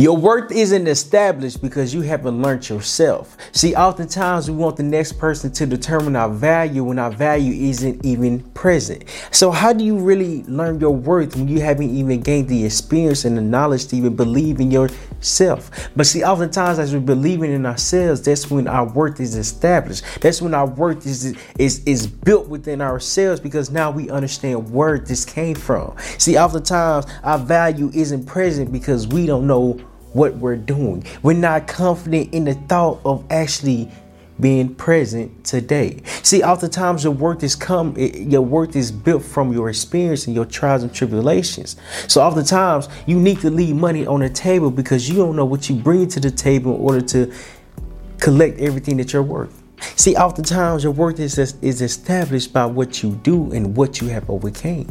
Your worth isn't established because you haven't learned yourself. See, oftentimes we want the next person to determine our value when our value isn't even present. So, how do you really learn your worth when you haven't even gained the experience and the knowledge to even believe in yourself? But see, oftentimes as we're believing in ourselves, that's when our worth is established. That's when our worth is is is built within ourselves because now we understand where this came from. See, oftentimes our value isn't present because we don't know what we're doing. We're not confident in the thought of actually being present today. See, oftentimes your worth is come, eh, your worth is built from your experience and your trials and tribulations. So oftentimes you need to leave money on the table because you don't know what you bring to the table in order to collect everything that you're worth. See, oftentimes your worth is is established by what you do and what you have overcame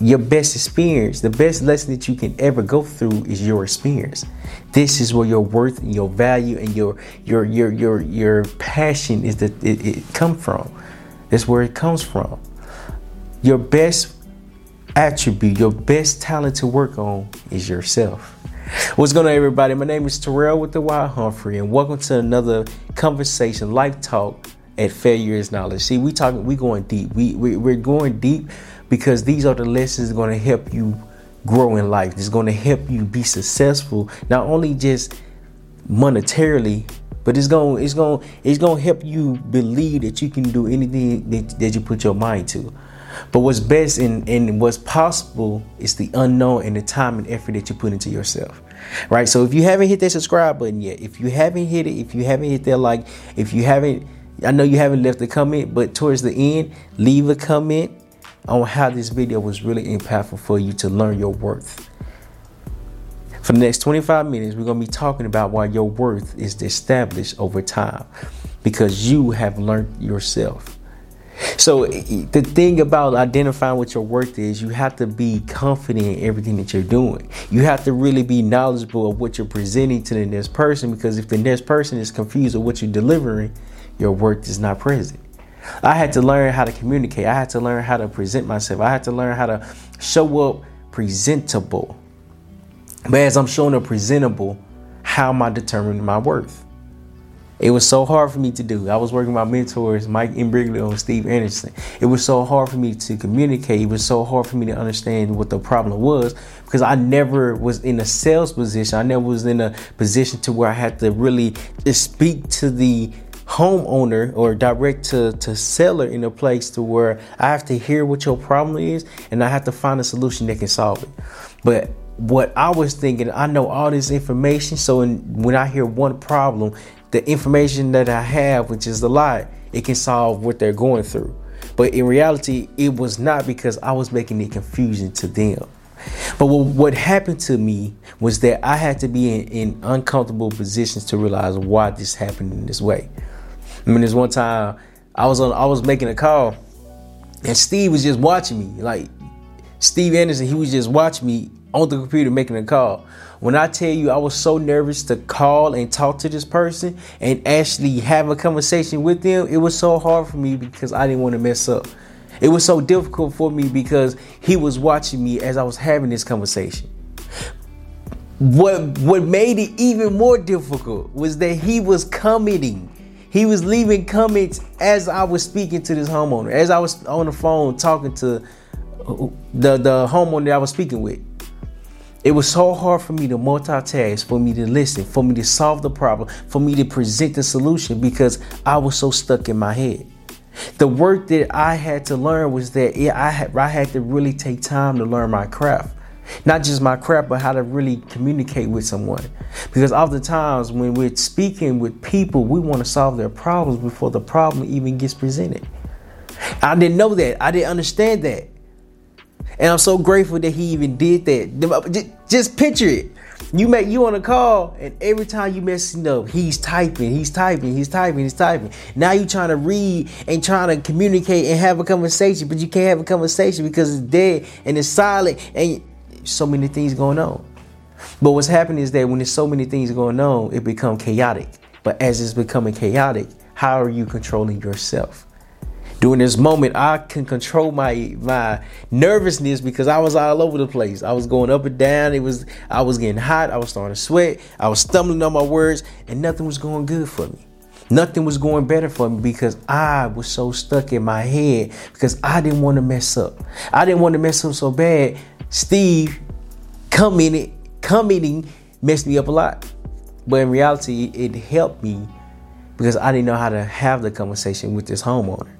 your best experience, the best lesson that you can ever go through is your experience. This is where your worth, and your value, and your your your your your passion is that it, it come from. That's where it comes from. Your best attribute, your best talent to work on is yourself. What's going on, everybody? My name is Terryl with the Wild Humphrey, and welcome to another conversation, life talk at Failure is Knowledge. See, we talking, we going deep. We, we we're going deep because these are the lessons going to help you grow in life. It's going to help you be successful, not only just monetarily, but it's going it's going it's going to help you believe that you can do anything that, that you put your mind to. But what's best and, and what's possible is the unknown and the time and effort that you put into yourself. Right? So if you haven't hit that subscribe button yet, if you haven't hit it, if you haven't hit that like, if you haven't I know you haven't left a comment, but towards the end, leave a comment on how this video was really impactful for you to learn your worth. For the next 25 minutes, we're going to be talking about why your worth is established over time because you have learned yourself. So, the thing about identifying what your worth is, you have to be confident in everything that you're doing. You have to really be knowledgeable of what you're presenting to the next person because if the next person is confused of what you're delivering, your worth is not present. I had to learn how to communicate. I had to learn how to present myself. I had to learn how to show up presentable. But as I'm showing up presentable, how am I determining my worth? It was so hard for me to do. I was working with my mentors, Mike Imbriglio and Steve Anderson. It was so hard for me to communicate. It was so hard for me to understand what the problem was because I never was in a sales position. I never was in a position to where I had to really speak to the homeowner or direct to, to seller in a place to where I have to hear what your problem is and I have to find a solution that can solve it. But what I was thinking, I know all this information, so in, when I hear one problem, the information that I have, which is a lot, it can solve what they're going through. But in reality, it was not because I was making it confusing to them. But what, happened to me was that I had to be in, in uncomfortable positions to realize why this happened in this way. I mean, this one time I was on, I was making a call, and Steve was just watching me. Like Steve Anderson, he was just watching me on the computer making a call. When I tell you I was so nervous to call and talk to this person and actually have a conversation with them, it was so hard for me because I didn't want to mess up. It was so difficult for me because he was watching me as I was having this conversation. What what made it even more difficult was that he was commenting he was leaving comments as I was speaking to this homeowner, as I was on the phone talking to uh, the, the homeowner I was speaking with. It was so hard for me to multitask, for me to listen, for me to solve the problem, for me to present the solution because I was so stuck in my head. The work that I had to learn was that I had, I had to really take time to learn my craft. Not just my craft, but how to really communicate with someone. Because oftentimes when we're speaking with people, we want to solve their problems before the problem even gets presented. I didn't know that. I didn't understand that. And I'm so grateful that he even did that. Uh, just picture it. You make you on a call, and every time you messing up, he's typing, he's typing, he's typing, he's typing. Now you're trying to read and trying to communicate and have a conversation, but you can't have a conversation because it's dead and it's silent, and so many things going on. But what's happening is that when there's so many things going on, it becomes chaotic. But as it's becoming chaotic, how are you controlling yourself? during this moment i can control my my nervousness because i was all over the place i was going up and down it was i was getting hot i was starting to sweat i was stumbling on my words and nothing was going good for me nothing was going better for me because i was so stuck in my head because i didn't want to mess up i didn't want to mess up so bad steve commenting commenting messed me up a lot but in reality it helped me because i didn't know how to have the conversation with this homeowner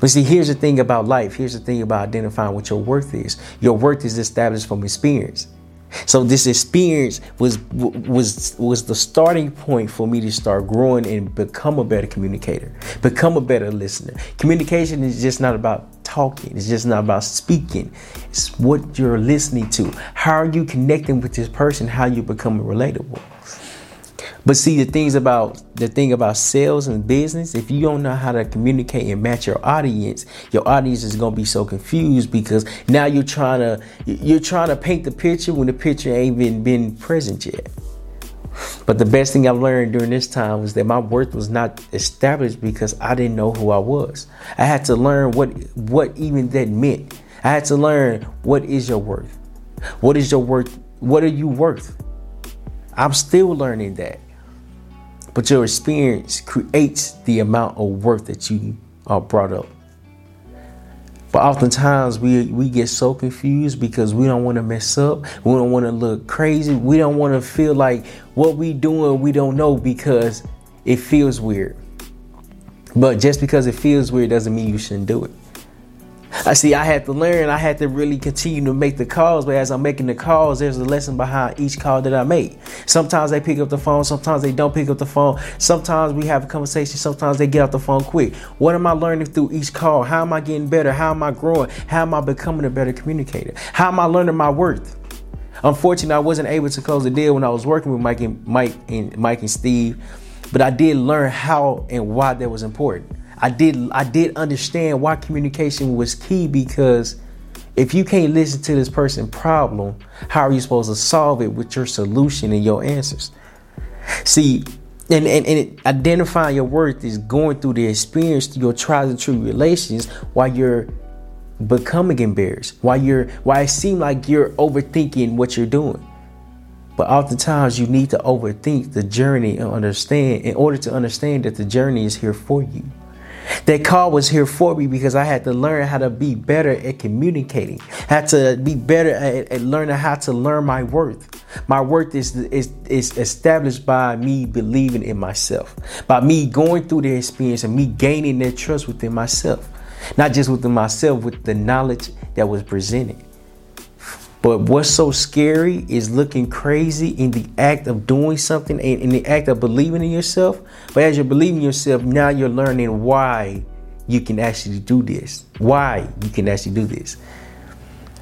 but see, here's the thing about life. Here's the thing about identifying what your worth is. Your worth is established from experience. So this experience was was was the starting point for me to start growing and become a better communicator, become a better listener. Communication is just not about talking. It's just not about speaking. It's what you're listening to. How are you connecting with this person? How you becoming relatable? But see the things about the thing about sales and business, if you don't know how to communicate and match your audience, your audience is gonna be so confused because now you're trying to you're trying to paint the picture when the picture ain't even been present yet. But the best thing I learned during this time was that my worth was not established because I didn't know who I was. I had to learn what what even that meant. I had to learn what is your worth. What is your worth? What are you worth? I'm still learning that. But your experience creates the amount of worth that you are brought up. But oftentimes we we get so confused because we don't want to mess up. We don't want to look crazy. We don't want to feel like what we doing we don't know because it feels weird. But just because it feels weird doesn't mean you shouldn't do it. I see I had to learn, I had to really continue to make the calls, but as I'm making the calls, there's a lesson behind each call that I make. Sometimes they pick up the phone, sometimes they don't pick up the phone. Sometimes we have a conversation, sometimes they get off the phone quick. What am I learning through each call? How am I getting better? How am I growing? How am I becoming a better communicator? How am I learning my worth? Unfortunately, I wasn't able to close the deal when I was working with Mike and Mike and Mike and Steve, but I did learn how and why that was important. I did I did understand why communication was key because if you can't listen to this person's problem, how are you supposed to solve it with your solution and your answers? See, and, and, and identifying your worth is going through the experience, your trials and tribulations while you're becoming embarrassed, while you're why it seems like you're overthinking what you're doing. But oftentimes you need to overthink the journey and understand in order to understand that the journey is here for you. That call was here for me because I had to learn how to be better at communicating. Had to be better at, at learning how to learn my worth. My worth is, is, is established by me believing in myself, by me going through the experience and me gaining that trust within myself. Not just within myself, with the knowledge that was presented. But what's so scary is looking crazy in the act of doing something and in the act of believing in yourself. But as you're believing in yourself, now you're learning why you can actually do this. Why you can actually do this.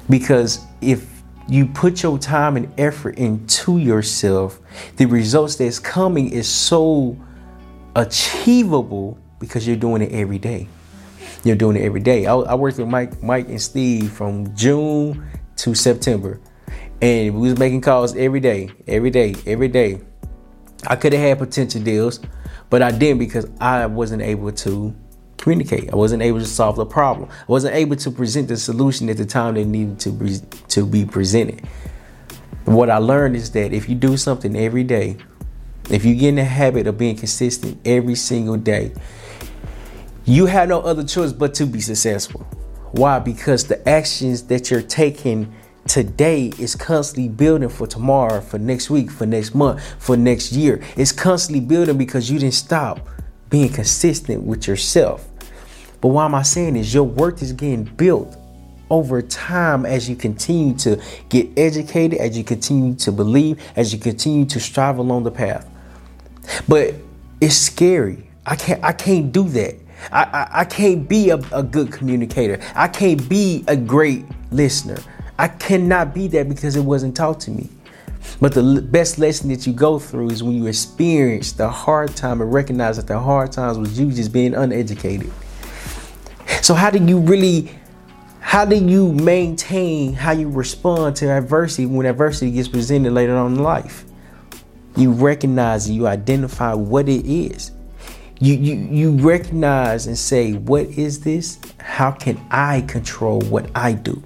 Because if you put your time and effort into yourself, the results that's coming is so achievable because you're doing it every day. You're doing it every day. I, I worked with Mike, Mike and Steve from June to September. And we was making calls every day, every day, every day. I could have had potential deals, but I didn't because I wasn't able to communicate. I wasn't able to solve the problem. I wasn't able to present the solution at the time that needed to be to be presented. What I learned is that if you do something every day, if you get in the habit of being consistent every single day, you have no other choice but to be successful. Why? Because the actions that you're taking today is constantly building for tomorrow, for next week, for next month, for next year. It's constantly building because you didn't stop being consistent with yourself. But why am I saying this? Your worth is getting built over time as you continue to get educated, as you continue to believe, as you continue to strive along the path. But it's scary. I can't I can't do that. I, I, can't be a, a good communicator. I can't be a great listener. I cannot be that because it wasn't taught to me. But the best lesson that you go through is when you experience the hard time and recognize that the hard times was you just being uneducated. So how do you really how do you maintain how you respond to adversity when adversity gets presented later on in life? You recognize and you identify what it is. You, you recognize and say, what is this? How can I control what I do?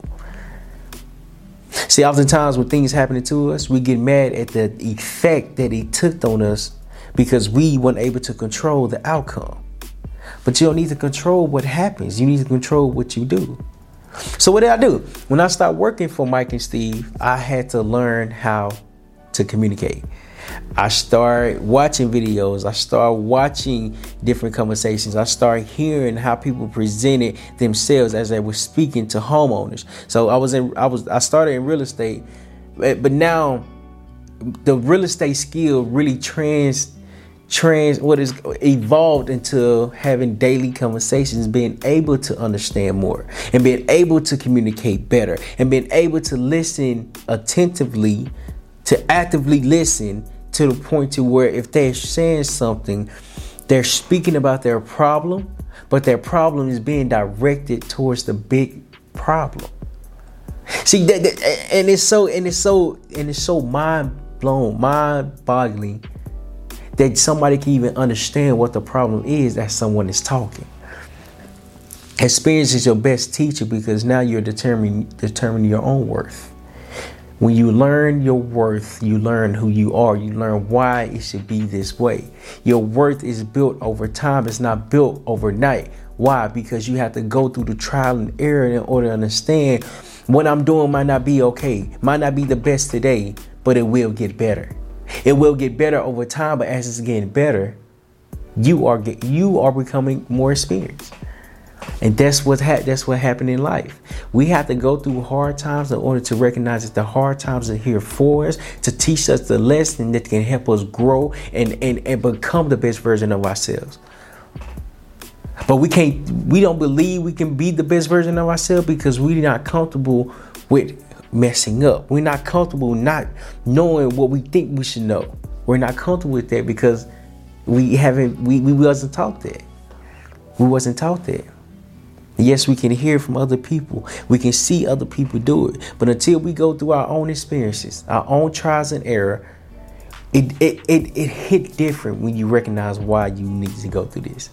See, oftentimes when things happening to us, we get mad at the effect that it took on us because we weren't able to control the outcome. But you don't need to control what happens. You need to control what you do. So what did I do? When I started working for Mike and Steve, I had to learn how to communicate. I started watching videos. I started watching different conversations. I started hearing how people presented themselves as they were speaking to homeowners. So I was in I was I started in real estate, but now the real estate skill really trans trans what is evolved into having daily conversations being able to understand more and being able to communicate better and being able to listen attentively to actively listen to the point to where if they're saying something they're speaking about their problem but their problem is being directed towards the big problem see that, that and it's so and it's so and it's so mind blown mind boggling that somebody can even understand what the problem is that someone is talking. Experience is your best teacher because now you're determining determining your own worth. When you learn your worth, you learn who you are. You learn why it should be this way. Your worth is built over time. It's not built overnight. Why? Because you have to go through the trial and error in order to understand what I'm doing might not be okay, might not be the best today, but it will get better. It will get better over time, but as it's getting better, you are get, you are becoming more experienced. And that's what ha- that's what happened in life. We have to go through hard times in order to recognize that the hard times are here for us to teach us the lesson that can help us grow and, and, and become the best version of ourselves. But we can't we don't believe we can be the best version of ourselves because we're not comfortable with messing up. We're not comfortable not knowing what we think we should know. We're not comfortable with that because we haven't we, we wasn't taught that. We wasn't taught that. Yes, we can hear from other people. We can see other people do it. But until we go through our own experiences, our own trials and error, it, it, it, it hit different when you recognize why you need to go through this.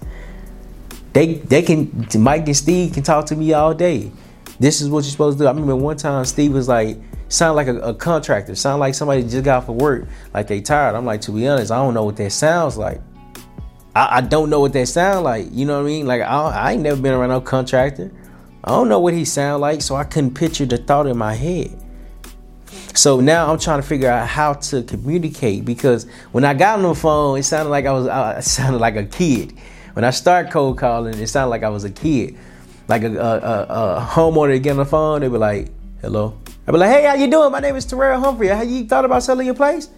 They they can Mike and Steve can talk to me all day. This is what you're supposed to do. I remember one time Steve was like, sound like a, a contractor, sound like somebody just got for work, like they tired. I'm like, to be honest, I don't know what that sounds like. I, I don't know what that sound like. You know what I mean? Like I, I ain't never been around no contractor. I don't know what he sound like, so I couldn't picture the thought in my head. So now I'm trying to figure out how to communicate because when I got on the phone, it sounded like I was I sounded like a kid. When I start cold calling, it sounded like I was a kid like a, a, a, a homeowner get on the phone, they be like, hello. I be like, hey, how you doing? My name is Terryl Humphrey. Have you thought about selling your place?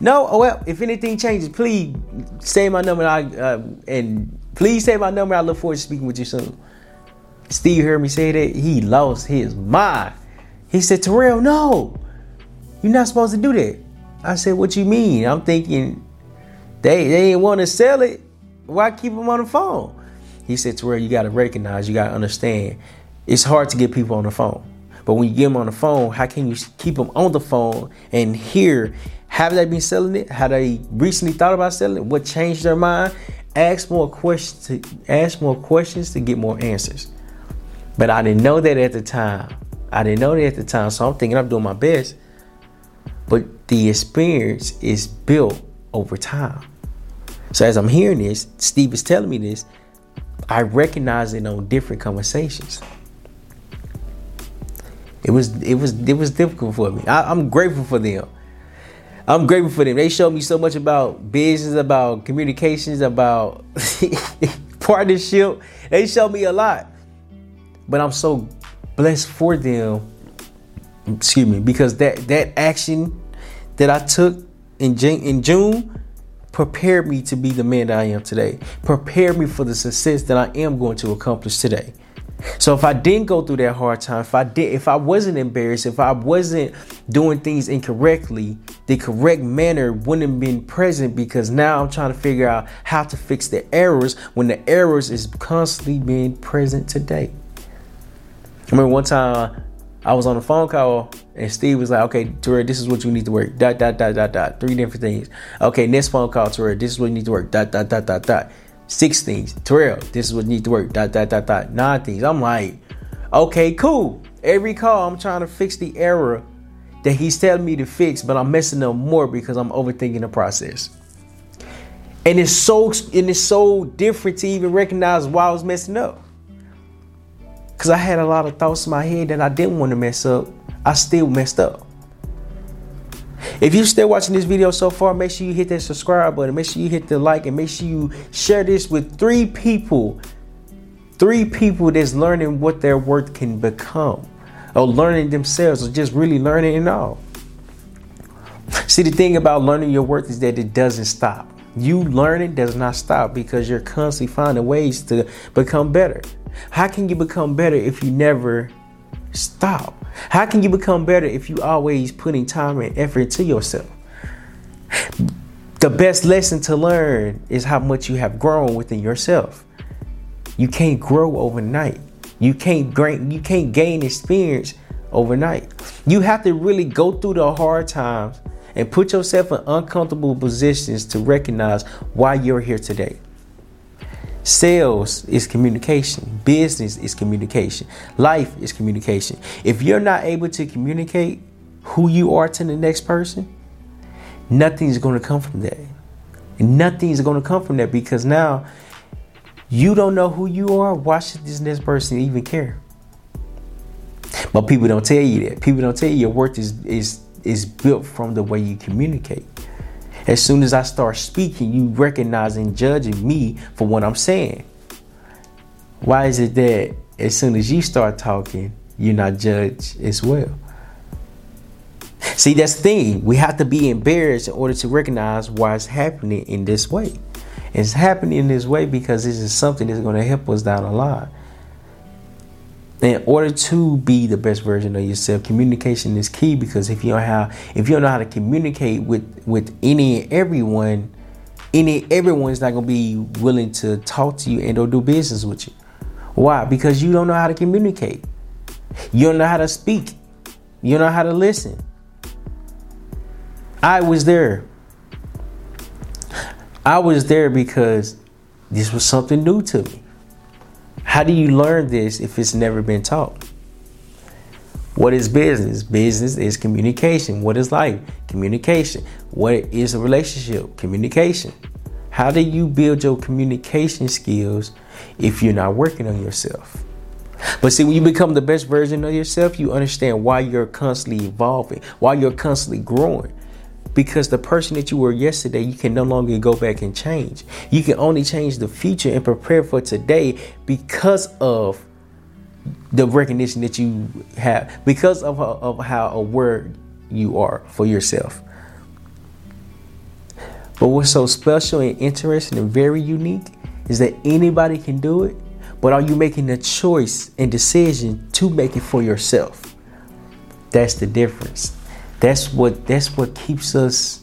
No? Oh, well, if anything changes, please say my number I, uh, and please say my number. I look forward to speaking with you soon. Steve heard me say that. He lost his mind. He said, Terryl, no, you're not supposed to do that. I said, what you mean? I'm thinking they, they didn't want to sell it. Why keep them on the phone? He said where you got to recognize, you got to understand, it's hard to get people on the phone. But when you get them on the phone, how can you keep them on the phone and hear have they been selling it? Have they recently thought about selling it? What changed their mind? Ask more questions. To, ask more questions to get more answers. But I didn't know that at the time. I didn't know that at the time, so I'm thinking I'm doing my best. But the experience is built over time. So as I'm hearing this, Steve is telling me this. I recognize it on different conversations. It was it was it was difficult for me. I, I'm grateful for them. I'm grateful for them. They showed me so much about business, about communications, about partnership. They showed me a lot. But I'm so blessed for them. Excuse me, because that that action that I took in June, in June prepared me to be the man that I am today, prepared me for the success that I am going to accomplish today. So if I didn't go through that hard time, if I did, if I wasn't embarrassed, if I wasn't doing things incorrectly, the correct manner wouldn't have been present because now I'm trying to figure out how to fix the errors when the errors is constantly being present today. I remember one time I was on a phone call and Steve was like, okay, Terryl, this is what you need to work. Dot, dot, dot, dot, dot. Three different things. Okay, next phone call, Terryl, this is what you need to work. Dot, dot, dot, dot, dot. Six things. Terryl, this is what needs to work. Dot, dot, dot, dot. Nine things. I'm like, okay, cool. Every call, I'm trying to fix the error that he's telling me to fix, but I'm messing up more because I'm overthinking the process. And it's so and it's so different to even recognize why I was messing up. Cause I had a lot of thoughts in my head that I didn't want to mess up. I still messed up. If you're still watching this video so far, make sure you hit that subscribe button. Make sure you hit the like and make sure you share this with three people. Three people that's learning what their worth can become. Or learning themselves or just really learning it all. See, the thing about learning your worth is that it doesn't stop. You learning does not stop because you're constantly finding ways to become better. How can you become better if you never stop? How can you become better if you always putting time and effort into yourself? The best lesson to learn is how much you have grown within yourself. You can't grow overnight. You can't gain you can't gain experience overnight. You have to really go through the hard times and put yourself in uncomfortable positions to recognize why you're here today. Sales is communication. Business is communication. Life is communication. If you're not able to communicate who you are to the next person, nothing's going to come from that. Nothing's going to come from that because now you don't know who you are. Why should this next person even care? But people don't tell you that. People don't tell you your worth is is is built from the way you communicate. As soon as I start speaking, you recognize and judging me for what I'm saying. Why is it that as soon as you start talking, you're not judged as well? See, that's the thing. We have to be embarrassed in order to recognize why it's happening in this way. It's happening in this way because this is something that's going to help us down the line in order to be the best version of yourself communication is key because if you don't have if you don't know how to communicate with with any and everyone any everyone's not going to be willing to talk to you and or do business with you. Why? Because you don't know how to communicate. You don't know how to speak. You don't know how to listen. I was there. I was there because this was something new to me how do you learn this if it's never been taught? What is business? Business is communication. What is life? Communication. What is a relationship? Communication. How do you build your communication skills if you're not working on yourself? But see, when you become the best version of yourself, you understand why you're constantly evolving, why you're constantly growing because the person that you were yesterday, you can no longer go back and change. You can only change the future and prepare for today because of the recognition that you have, because of, of how aware you are for yourself. But what's so special and interesting and very unique is that anybody can do it, but are you making the choice and decision to make it for yourself? That's the difference. That's what that's what keeps us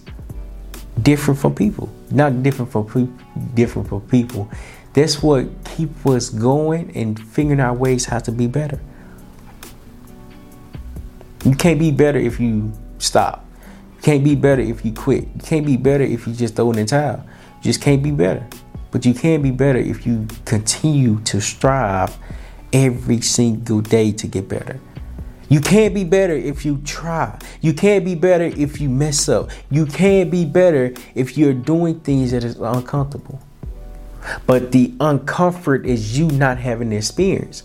different from people. Not different from pe- different from people. That's what keeps us going and figuring out ways how to be better. You can't be better if you stop. You can't be better if you quit. You can't be better if you just throw in the towel. You just can't be better. But you can be better if you continue to strive every single day to get better. You can't be better if you try. You can't be better if you mess up. You can't be better if you're doing things that is uncomfortable. But the uncomfort is you not having the experience.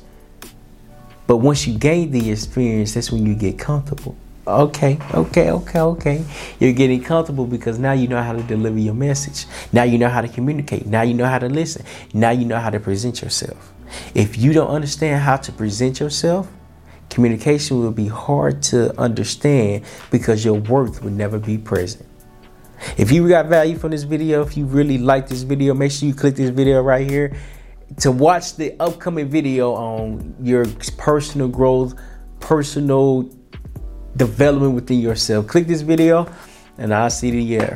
But once you gain the experience, that's when you get comfortable. Okay, okay, okay, okay. You're getting comfortable because now you know how to deliver your message. Now you know how to communicate. Now you know how to listen. Now you know how to present yourself. If you don't understand how to present yourself, communication will be hard to understand because your worth will never be present. If you got value from this video, if you really like this video, make sure you click this video right here to watch the upcoming video on your personal growth, personal development within yourself. Click this video and I'll see you there.